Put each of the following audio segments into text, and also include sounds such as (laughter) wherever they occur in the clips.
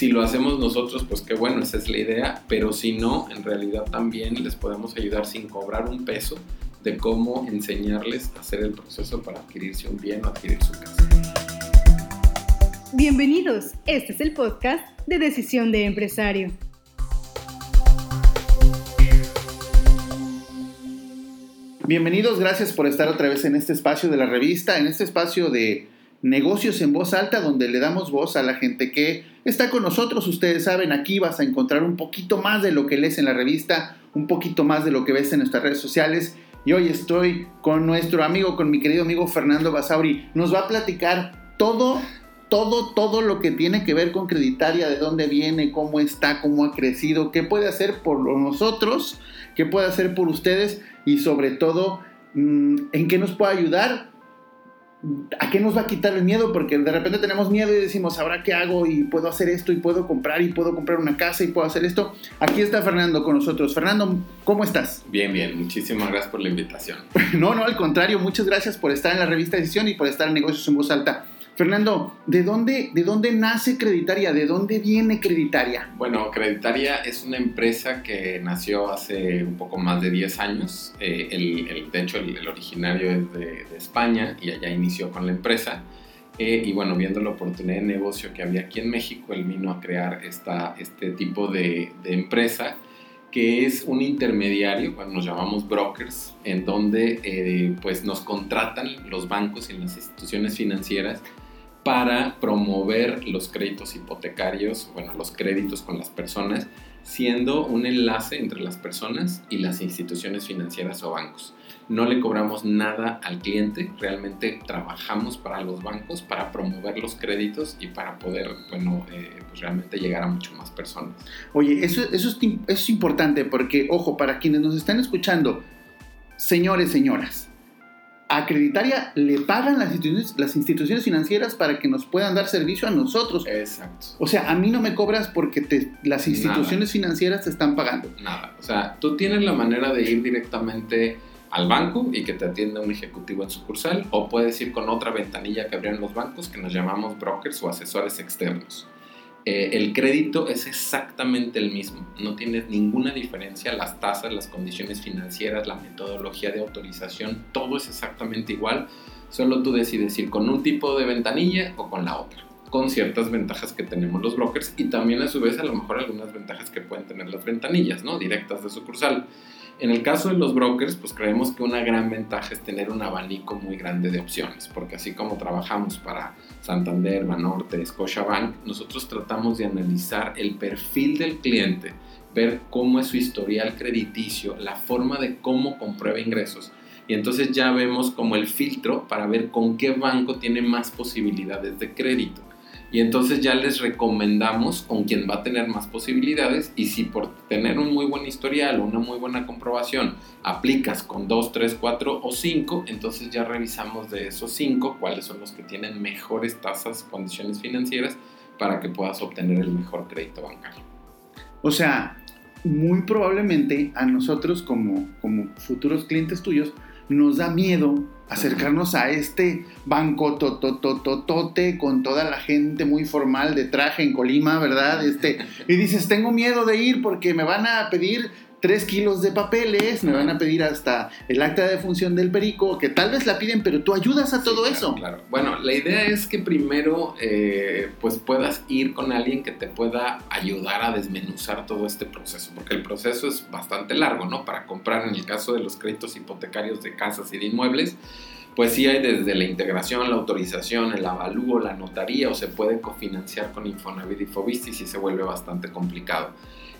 Si lo hacemos nosotros, pues qué bueno, esa es la idea, pero si no, en realidad también les podemos ayudar sin cobrar un peso de cómo enseñarles a hacer el proceso para adquirirse un bien o adquirir su casa. Bienvenidos, este es el podcast de Decisión de Empresario. Bienvenidos, gracias por estar otra vez en este espacio de la revista, en este espacio de negocios en voz alta, donde le damos voz a la gente que está con nosotros. Ustedes saben, aquí vas a encontrar un poquito más de lo que lees en la revista, un poquito más de lo que ves en nuestras redes sociales. Y hoy estoy con nuestro amigo, con mi querido amigo Fernando Basauri. Nos va a platicar todo, todo, todo lo que tiene que ver con Creditaria, de dónde viene, cómo está, cómo ha crecido, qué puede hacer por nosotros, qué puede hacer por ustedes y sobre todo mm, en qué nos puede ayudar ¿A qué nos va a quitar el miedo? Porque de repente tenemos miedo y decimos, ¿ahora qué hago? Y puedo hacer esto, y puedo comprar, y puedo comprar una casa, y puedo hacer esto. Aquí está Fernando con nosotros. Fernando, ¿cómo estás? Bien, bien. Muchísimas gracias por la invitación. (laughs) no, no, al contrario. Muchas gracias por estar en la revista Decisión y por estar en Negocios en Voz Alta. Fernando, ¿de dónde, ¿de dónde nace Creditaria? ¿De dónde viene Creditaria? Bueno, Creditaria es una empresa que nació hace un poco más de 10 años. Eh, el, de hecho, el, originario es de, España y allá inició con la empresa. Eh, y bueno, viendo la oportunidad de negocio que había aquí en México, él vino a crear esta, este tipo de, de empresa que es un intermediario, bueno, nos llamamos brokers, en donde eh, pues nos contratan los bancos y las instituciones financieras para promover los créditos hipotecarios, bueno, los créditos con las personas, siendo un enlace entre las personas y las instituciones financieras o bancos. No le cobramos nada al cliente, realmente trabajamos para los bancos para promover los créditos y para poder, bueno, eh, pues realmente llegar a mucho más personas. Oye, eso, eso, es, eso es importante porque, ojo, para quienes nos están escuchando, señores, señoras, a Creditaria le pagan las instituciones, las instituciones financieras para que nos puedan dar servicio a nosotros. Exacto. O sea, a mí no me cobras porque te, las instituciones financieras te están pagando. Nada. O sea, tú tienes la manera de ir directamente al banco y que te atienda un ejecutivo en sucursal o puedes ir con otra ventanilla que abren los bancos que nos llamamos brokers o asesores externos. Eh, el crédito es exactamente el mismo, no tienes ninguna diferencia, las tasas, las condiciones financieras, la metodología de autorización, todo es exactamente igual, solo tú decides ir con un tipo de ventanilla o con la otra, con ciertas ventajas que tenemos los brokers y también a su vez a lo mejor algunas ventajas que pueden tener las ventanillas, ¿no? Directas de sucursal. En el caso de los brokers, pues creemos que una gran ventaja es tener un abanico muy grande de opciones, porque así como trabajamos para Santander, Banorte, Scotiabank, nosotros tratamos de analizar el perfil del cliente, ver cómo es su historial crediticio, la forma de cómo comprueba ingresos. Y entonces ya vemos como el filtro para ver con qué banco tiene más posibilidades de crédito y entonces ya les recomendamos con quien va a tener más posibilidades y si por tener un muy buen historial o una muy buena comprobación aplicas con 2, 3, 4 o 5, entonces ya revisamos de esos 5 cuáles son los que tienen mejores tasas, condiciones financieras para que puedas obtener el mejor crédito bancario. O sea, muy probablemente a nosotros como, como futuros clientes tuyos nos da miedo acercarnos a este banco totototote con toda la gente muy formal de traje en Colima, ¿verdad? Este, y dices, tengo miedo de ir porque me van a pedir tres kilos de papeles, me van a pedir hasta el acta de función del perico, que tal vez la piden, pero tú ayudas a todo eso. Claro, bueno, la idea es que primero eh, pues puedas ir con alguien que te pueda ayudar a desmenuzar todo este proceso, porque el proceso es bastante largo, ¿no? Para comprar en el caso de los créditos hipotecarios de casas y de inmuebles, pues sí hay desde la integración, la autorización, el avalúo, la notaría o se puede cofinanciar con Infonavit y Fobistis y se vuelve bastante complicado.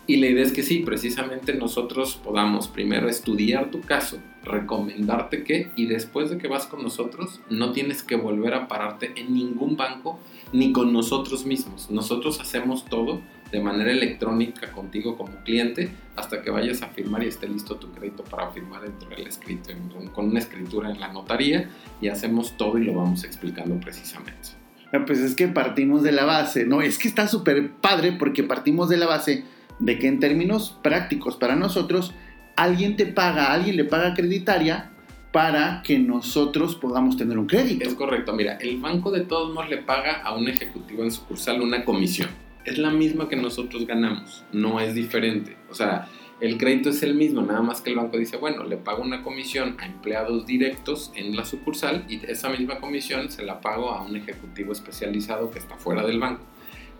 Y la idea es que sí, precisamente nosotros podamos primero estudiar tu caso, recomendarte qué, y después de que vas con nosotros, no tienes que volver a pararte en ningún banco ni con nosotros mismos. Nosotros hacemos todo de manera electrónica contigo como cliente hasta que vayas a firmar y esté listo tu crédito para firmar dentro del escrito, con una escritura en la notaría y hacemos todo y lo vamos explicando precisamente. Ah, pues es que partimos de la base, ¿no? Es que está súper padre porque partimos de la base de que en términos prácticos para nosotros, alguien te paga, alguien le paga creditaria para que nosotros podamos tener un crédito. Es correcto, mira, el banco de todos modos le paga a un ejecutivo en sucursal una comisión. es la misma que nosotros ganamos, no es diferente. O sea, el crédito es el mismo, nada más que el banco dice, bueno, le pago una comisión a empleados directos en la sucursal y esa misma comisión se la pago a un ejecutivo especializado que está fuera del banco.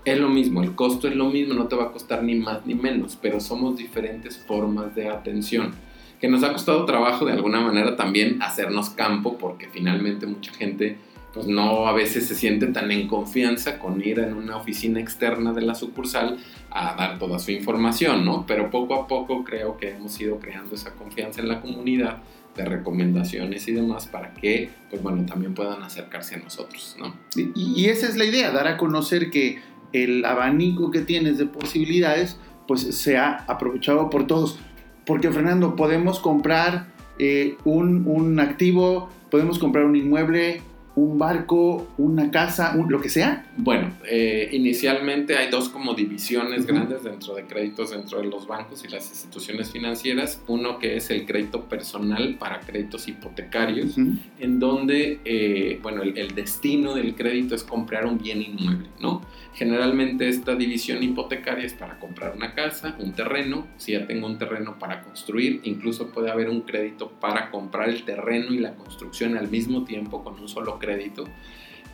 Es lo mismo, el costo es lo mismo, no te va a costar ni más ni menos, pero somos diferentes formas de atención, que nos ha costado trabajo de alguna manera también hacernos campo, porque finalmente mucha gente pues no a veces se siente tan en confianza con ir en una oficina externa de la sucursal a dar toda su información, ¿no? Pero poco a poco creo que hemos ido creando esa confianza en la comunidad de recomendaciones y demás para que, pues bueno, también puedan acercarse a nosotros, ¿no? Y, y esa es la idea, dar a conocer que el abanico que tienes de posibilidades, pues sea aprovechado por todos. Porque, Fernando, podemos comprar eh, un, un activo, podemos comprar un inmueble, un barco, una casa, lo que sea? Bueno, eh, inicialmente hay dos como divisiones grandes dentro de créditos dentro de los bancos y las instituciones financieras. Uno que es el crédito personal para créditos hipotecarios, en donde, eh, bueno, el, el, destino del crédito es comprar un bien inmueble, ¿no? Generalmente esta división hipotecaria es para comprar una casa, un terreno, si ya tengo un terreno para construir, incluso puede haber un crédito para comprar el terreno y la construcción al mismo tiempo con un solo crédito.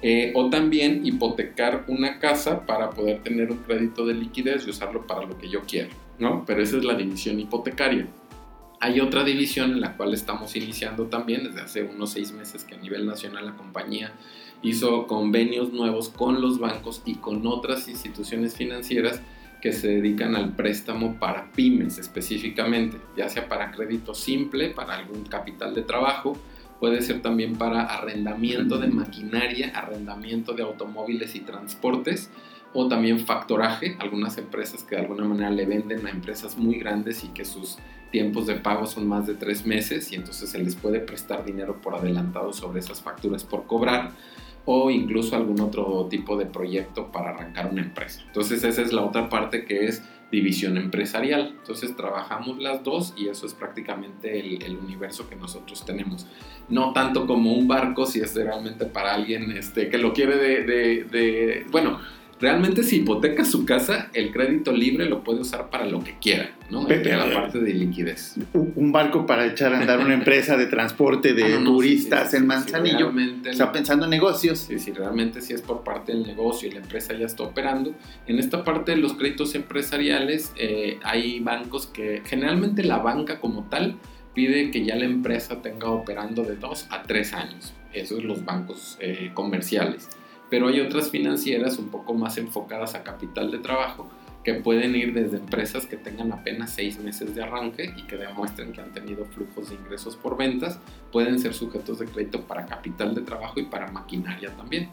Eh, o también hipotecar una casa para poder tener un crédito de liquidez y usarlo para lo que yo quiero, ¿no? Pero esa es la división hipotecaria. Hay otra división en la cual estamos iniciando también desde hace unos seis meses que a nivel nacional la compañía hizo convenios nuevos con los bancos y con otras instituciones financieras que se dedican al préstamo para pymes específicamente, ya sea para crédito simple, para algún capital de trabajo, puede ser también para arrendamiento de maquinaria, arrendamiento de automóviles y transportes, o también factoraje, algunas empresas que de alguna manera le venden a empresas muy grandes y que sus tiempos de pago son más de tres meses y entonces se les puede prestar dinero por adelantado sobre esas facturas por cobrar o incluso algún otro tipo de proyecto para arrancar una empresa. Entonces esa es la otra parte que es división empresarial. Entonces trabajamos las dos y eso es prácticamente el, universo que nosotros tenemos. No tanto como un barco, si es realmente para alguien este, que lo quiere de, de bueno, realmente si hipoteca su casa, el crédito libre lo puede usar para lo que quiera, ¿no? la parte de liquidez. Un barco para echar a andar una (laughs) empresa de transporte de ah, turistas en Manzanillo. está pensando en negocios. Sí, sí, realmente si es por parte del negocio y la empresa ya está operando. En esta parte de los créditos empresariales eh, hay bancos que generalmente la banca como tal pide que ya la empresa tenga operando de dos a tres años. Esos son los bancos eh, comerciales pero hay otras financieras un poco más enfocadas a capital de trabajo que pueden ir desde empresas que tengan apenas seis meses de arranque y que demuestren que han tenido flujos de ingresos por ventas, pueden ser sujetos de crédito para capital de trabajo y para maquinaria también.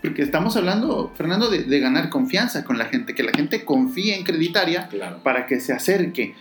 Porque estamos hablando, Fernando, de, ganar confianza con la gente, que la gente confíe en Creditaria para que se acerque.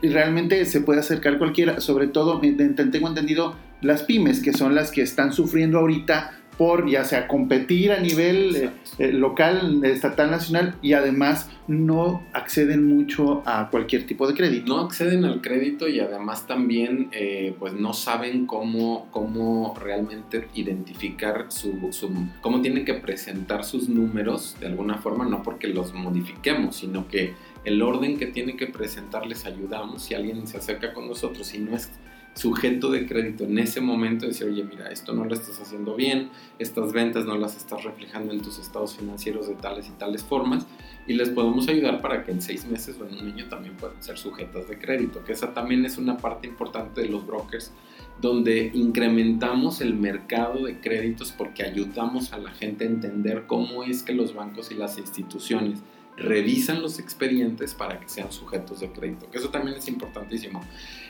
Realmente se puede acercar cualquiera, sobre todo, tengo entendido, las pymes, que son las que están sufriendo ahorita por ya sea competir a nivel eh, eh, local, estatal, nacional y además no acceden mucho a cualquier tipo de crédito. No acceden al crédito y además también eh, pues no saben cómo, cómo realmente identificar su, su, cómo tienen que presentar sus números de alguna forma, no porque los modifiquemos, sino que el orden que tienen que presentar les ayudamos si alguien se acerca con nosotros y no es sujeto de crédito en ese momento decir, oye, mira, esto no lo estás haciendo bien, estas ventas no las estás reflejando en tus estados financieros de tales y tales formas, y les podemos ayudar para que en seis meses o en un año también puedan ser sujetas de crédito, que esa también es una parte importante de los brokers, donde incrementamos el mercado de créditos porque ayudamos a la gente a entender cómo es que los bancos y las instituciones revisan los expedientes para que sean sujetos de crédito, que eso también es importantísimo.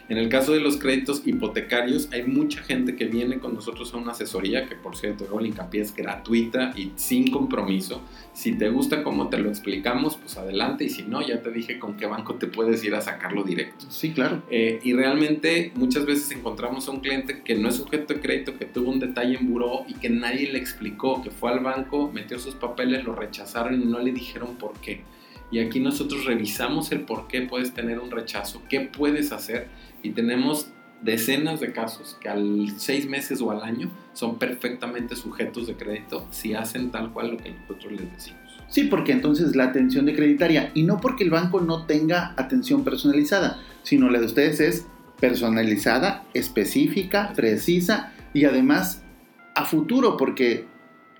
En el caso de los créditos hipotecarios, hay mucha gente que viene con nosotros a una asesoría, que por cierto, el hincapié es gratuita y sin compromiso. Si te gusta como te lo explicamos, pues adelante, y si no, ya te dije con qué banco te puedes ir a sacarlo directo. Sí, claro. Eh, y realmente muchas veces encontramos a un cliente que no es sujeto de crédito, que tuvo un detalle en buró y que nadie le explicó, que fue al banco, metió sus papeles, lo rechazaron y no le dijeron por qué. Y aquí nosotros revisamos el por qué puedes tener un rechazo, qué puedes hacer y tenemos decenas de casos que al seis meses o al año son perfectamente sujetos de crédito si hacen tal cual lo que nosotros les decimos. Sí, porque entonces la atención de creditaria, y no porque el banco no tenga atención personalizada, sino la de ustedes es personalizada, específica, precisa y además a futuro, porque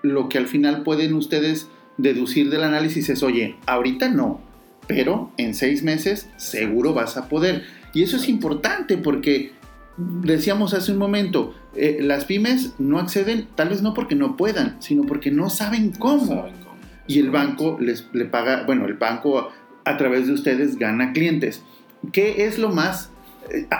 lo que al final pueden ustedes deducir del análisis es, oye, ahorita no, pero en seis meses seguro vas a poder. Y eso es importante porque decíamos hace un momento, eh, las pymes no acceden, tal vez no porque no puedan, sino porque no saben cómo. No saben cómo. Y el banco les le paga, bueno, el banco a través de ustedes gana clientes. ¿Qué es lo más?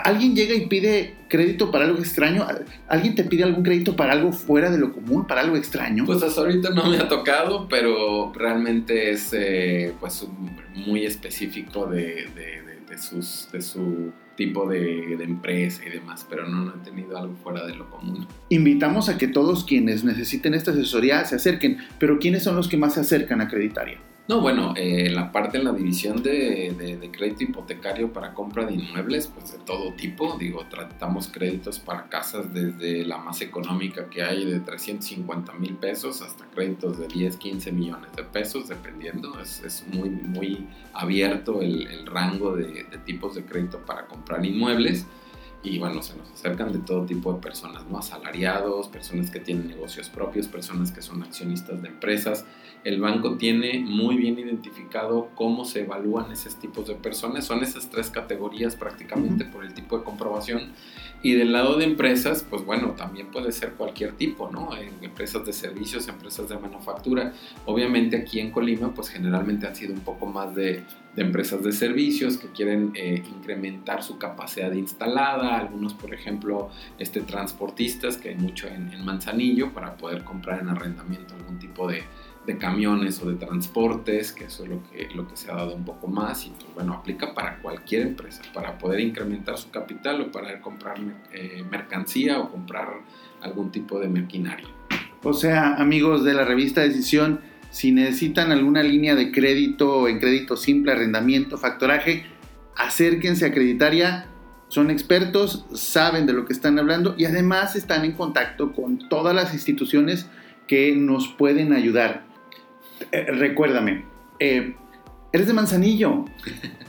¿Alguien llega y pide crédito para algo extraño? ¿Alguien te pide algún crédito para algo fuera de lo común, para algo extraño? Pues hasta ahorita no me ha tocado, pero realmente es eh, pues muy específico de, de- de- de sus, de su tipo de, de empresa y demás, pero no, no he tenido algo fuera de lo común. Invitamos a que todos quienes necesiten esta asesoría se acerquen, pero ¿quiénes son los que más se acercan a Creditaria? No, bueno, eh, la parte en la división de, de- crédito hipotecario para compra de inmuebles, pues de todo tipo. Digo, tratamos créditos para casas desde la más económica que hay de 350 mil pesos hasta créditos de 10, 15 millones de pesos, dependiendo. Es, es muy, muy abierto el, el rango de, de tipos de crédito para comprar inmuebles. Y bueno, se nos acercan de todo tipo de personas, ¿no? Asalariados, personas que tienen negocios propios, personas que son accionistas de empresas. El banco tiene muy bien identificado cómo se evalúan esos tipos de personas. Son esas tres categorías prácticamente por el tipo de comprobación. Y del lado de empresas, pues bueno, también puede ser cualquier tipo, ¿no? Empresas de servicios, empresas de manufactura. Obviamente aquí en Colima, pues generalmente han sido un poco más de, de empresas de servicios que quieren eh, incrementar su capacidad instalada. Algunos, por ejemplo, este, transportistas, que hay mucho en, Manzanillo, para poder comprar en arrendamiento algún tipo de, de camiones o de transportes, que eso es lo que, lo que se ha dado un poco más y pues bueno, aplica para cualquier empresa, para poder incrementar su capital o para comprar eh, mercancía o comprar algún tipo de maquinaria. O sea, amigos de la revista Decisión, si necesitan alguna línea de crédito en crédito simple, arrendamiento, factoraje, acérquense a Creditaria. Son expertos, saben de lo que están hablando y además están en contacto con todas las instituciones que nos pueden ayudar. Eh, recuérdame, eh, eres de Manzanillo. (laughs)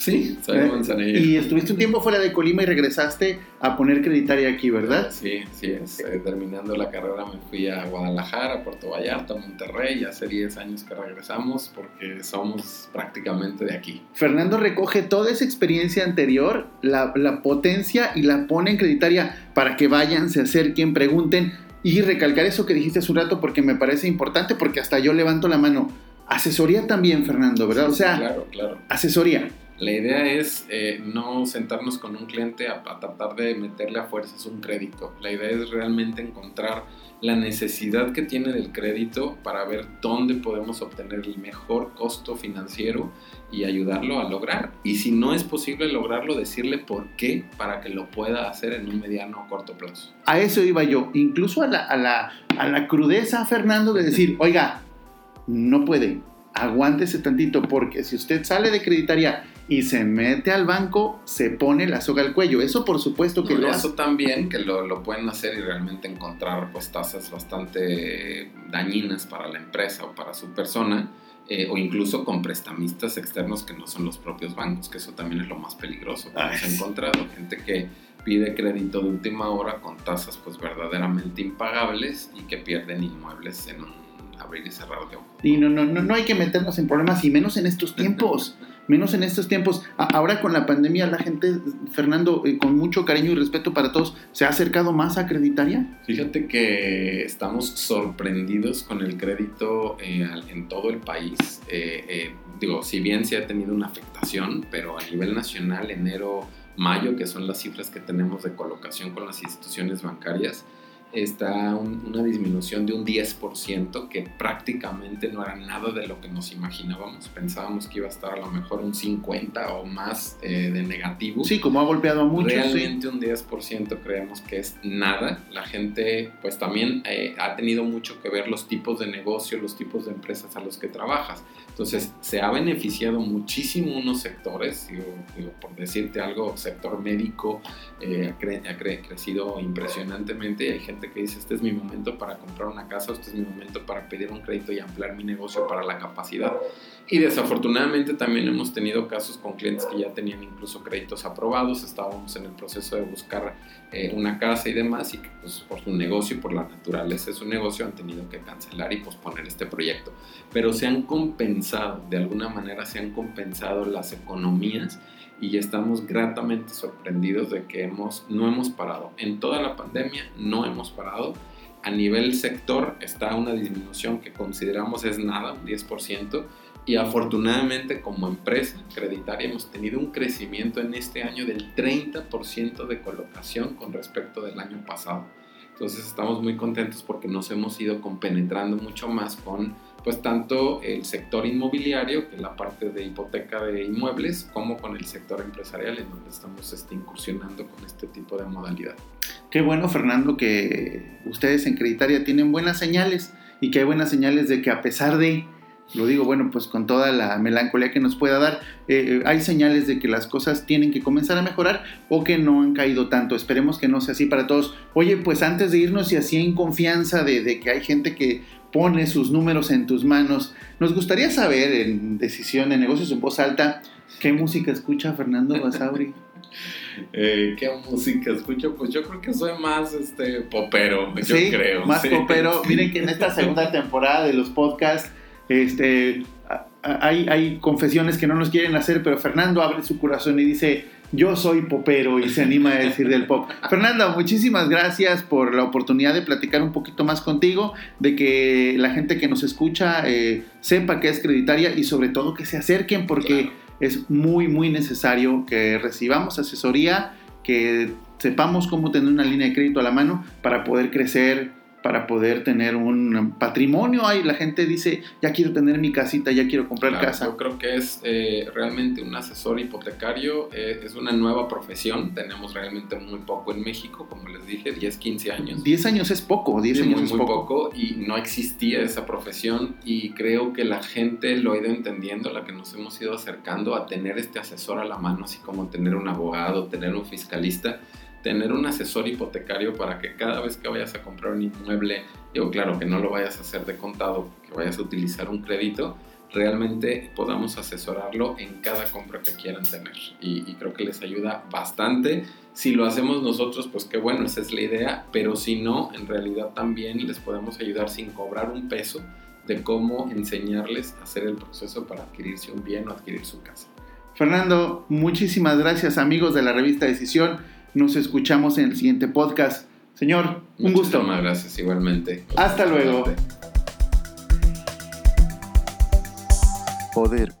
Sí, soy Eh, de Manzanillo. Y estuviste un tiempo fuera de Colima y regresaste a poner Creditaria aquí, ¿verdad? Sí, sí, es, eh, terminando la carrera me fui a Guadalajara, a Puerto Vallarta, a Monterrey, hace 10 años que regresamos porque somos prácticamente de aquí. Fernando recoge toda esa experiencia anterior, la, la potencia y la pone en creditaria para que vayan, se acerquen, pregunten y recalcar eso que dijiste hace un rato porque me parece importante porque hasta yo levanto la mano. Asesoría también, Fernando, ¿verdad? O Sí, sea, claro, claro. asesoría. La idea es eh, no sentarnos con un cliente a, a tratar de meterle a fuerzas un crédito. La idea es realmente encontrar la necesidad que tiene del crédito para ver dónde podemos obtener el mejor costo financiero y ayudarlo a lograr. Y si no es posible lograrlo, decirle por qué para que lo pueda hacer en un mediano o corto plazo. A eso iba yo, incluso a la, crudeza, Fernando, de decir, oiga, no puede, aguántese tantito porque si usted sale de creditaria y se mete al banco, se pone la soga al cuello. Eso por supuesto que No, lo eso hace. también, que lo, lo pueden hacer y realmente encontrar pues tasas bastante dañinas para la empresa o para su persona, eh, o incluso con prestamistas externos que no son los propios bancos, que eso también es lo más peligroso. que Ay, Hemos encontrado gente que pide crédito de última hora con tasas pues verdaderamente impagables y que pierden inmuebles en un abrir y cerrar de. Y no, no, no, no hay que meternos en problemas, y menos en estos tiempos. (laughs) Menos en estos tiempos. Ahora con la pandemia, la gente, Fernando, eh, con mucho cariño y respeto para todos, ¿se ha acercado más a Creditaria? Fíjate que estamos sorprendidos con el crédito eh, en todo el país. Eh, eh, digo, si bien se ha tenido una afectación, pero a nivel nacional, enero, mayo, que son las cifras que tenemos de colocación con las instituciones bancarias, está un- una disminución de un 10%, que prácticamente no era nada de lo que nos imaginábamos. Pensábamos que iba a estar a lo mejor un 50 o más eh, de negativo. Sí, como ha golpeado a muchos. sí. Realmente un 10% creemos que es nada. La gente pues también eh, ha tenido mucho que ver los tipos de negocio, los tipos de empresas a los que trabajas. Entonces se ha beneficiado muchísimo unos sectores, digo, digo, por decirte algo, sector médico eh, ha, cre- ha cre- crecido impresionantemente y hay gente gente que dice, este es mi momento para comprar una casa, este es mi momento para pedir un crédito y ampliar mi negocio para la capacidad. Y desafortunadamente también hemos tenido casos con clientes que ya tenían incluso créditos aprobados, estábamos en el proceso de buscar eh, una casa y demás, y que pues, por su negocio y por la naturaleza de su negocio han tenido que cancelar y posponer este proyecto. Pero se han compensado, de alguna manera se han compensado las economías y estamos gratamente sorprendidos de que hemos, no hemos parado. En toda la pandemia no hemos parado. A nivel sector está una disminución que consideramos es nada, un 10%, y afortunadamente como empresa creditaria hemos tenido un crecimiento en este año del 30% de colocación con respecto del año pasado. Entonces estamos muy contentos porque nos hemos ido compenetrando mucho más con pues tanto el sector inmobiliario, que la parte de hipoteca de inmuebles, como con el sector empresarial, en donde estamos este, incursionando con este tipo de modalidad. Qué bueno, Fernando, que ustedes en Creditaria tienen buenas señales y que hay buenas señales de que a pesar de, lo digo, bueno, pues con toda la melancolía que nos pueda dar, eh, hay señales de que las cosas tienen que comenzar a mejorar o que no han caído tanto. Esperemos que no sea así para todos. Oye, pues antes de irnos y así en confianza de que hay gente que pone sus números en tus manos. Nos gustaría saber en decisión de negocios en voz alta qué música escucha Fernando Basauri. (laughs) Eh, ¿Qué música escucho? Pues yo creo que soy más este popero, yo creo. Más popero. Miren que en (laughs) esta segunda temporada de los podcasts, este, hay, hay confesiones que no nos quieren hacer, pero Fernando abre su corazón y dice, yo soy popero y se anima a decir del pop. (laughs) Fernanda, muchísimas gracias por la oportunidad de platicar un poquito más contigo, de que la gente que nos escucha eh, sepa que es creditaria y sobre todo que se acerquen porque es muy, muy necesario que recibamos asesoría, que sepamos cómo tener una línea de crédito a la mano para poder crecer para poder tener un patrimonio. Ahí la gente dice, ya quiero tener mi casita, ya quiero comprar casa. Yo creo que es eh, realmente un asesor hipotecario, eh, es una nueva profesión, tenemos realmente muy poco en México, como les dije, 10, 15 años. 10 años es poco, 10 años es muy poco. poco. y no existía esa profesión y creo que la gente lo ha ido entendiendo, la que nos hemos ido acercando a tener este asesor a la mano, así como tener un abogado, tener un fiscalista tener un asesor hipotecario para que cada vez que vayas a comprar un inmueble, digo, claro, que no lo vayas a hacer de contado, que vayas a utilizar un crédito, realmente podamos asesorarlo en cada compra que quieran tener. Y, creo que les ayuda bastante. Si lo hacemos nosotros, pues qué bueno, esa es la idea, pero si no, en realidad también les podemos ayudar sin cobrar un peso de cómo enseñarles a hacer el proceso para adquirirse un bien o adquirir su casa. Fernando, muchísimas gracias amigos de la revista Decisión. Nos escuchamos en el siguiente podcast. Señor, un gusto. Muchísimas gracias igualmente. Hasta luego. Poder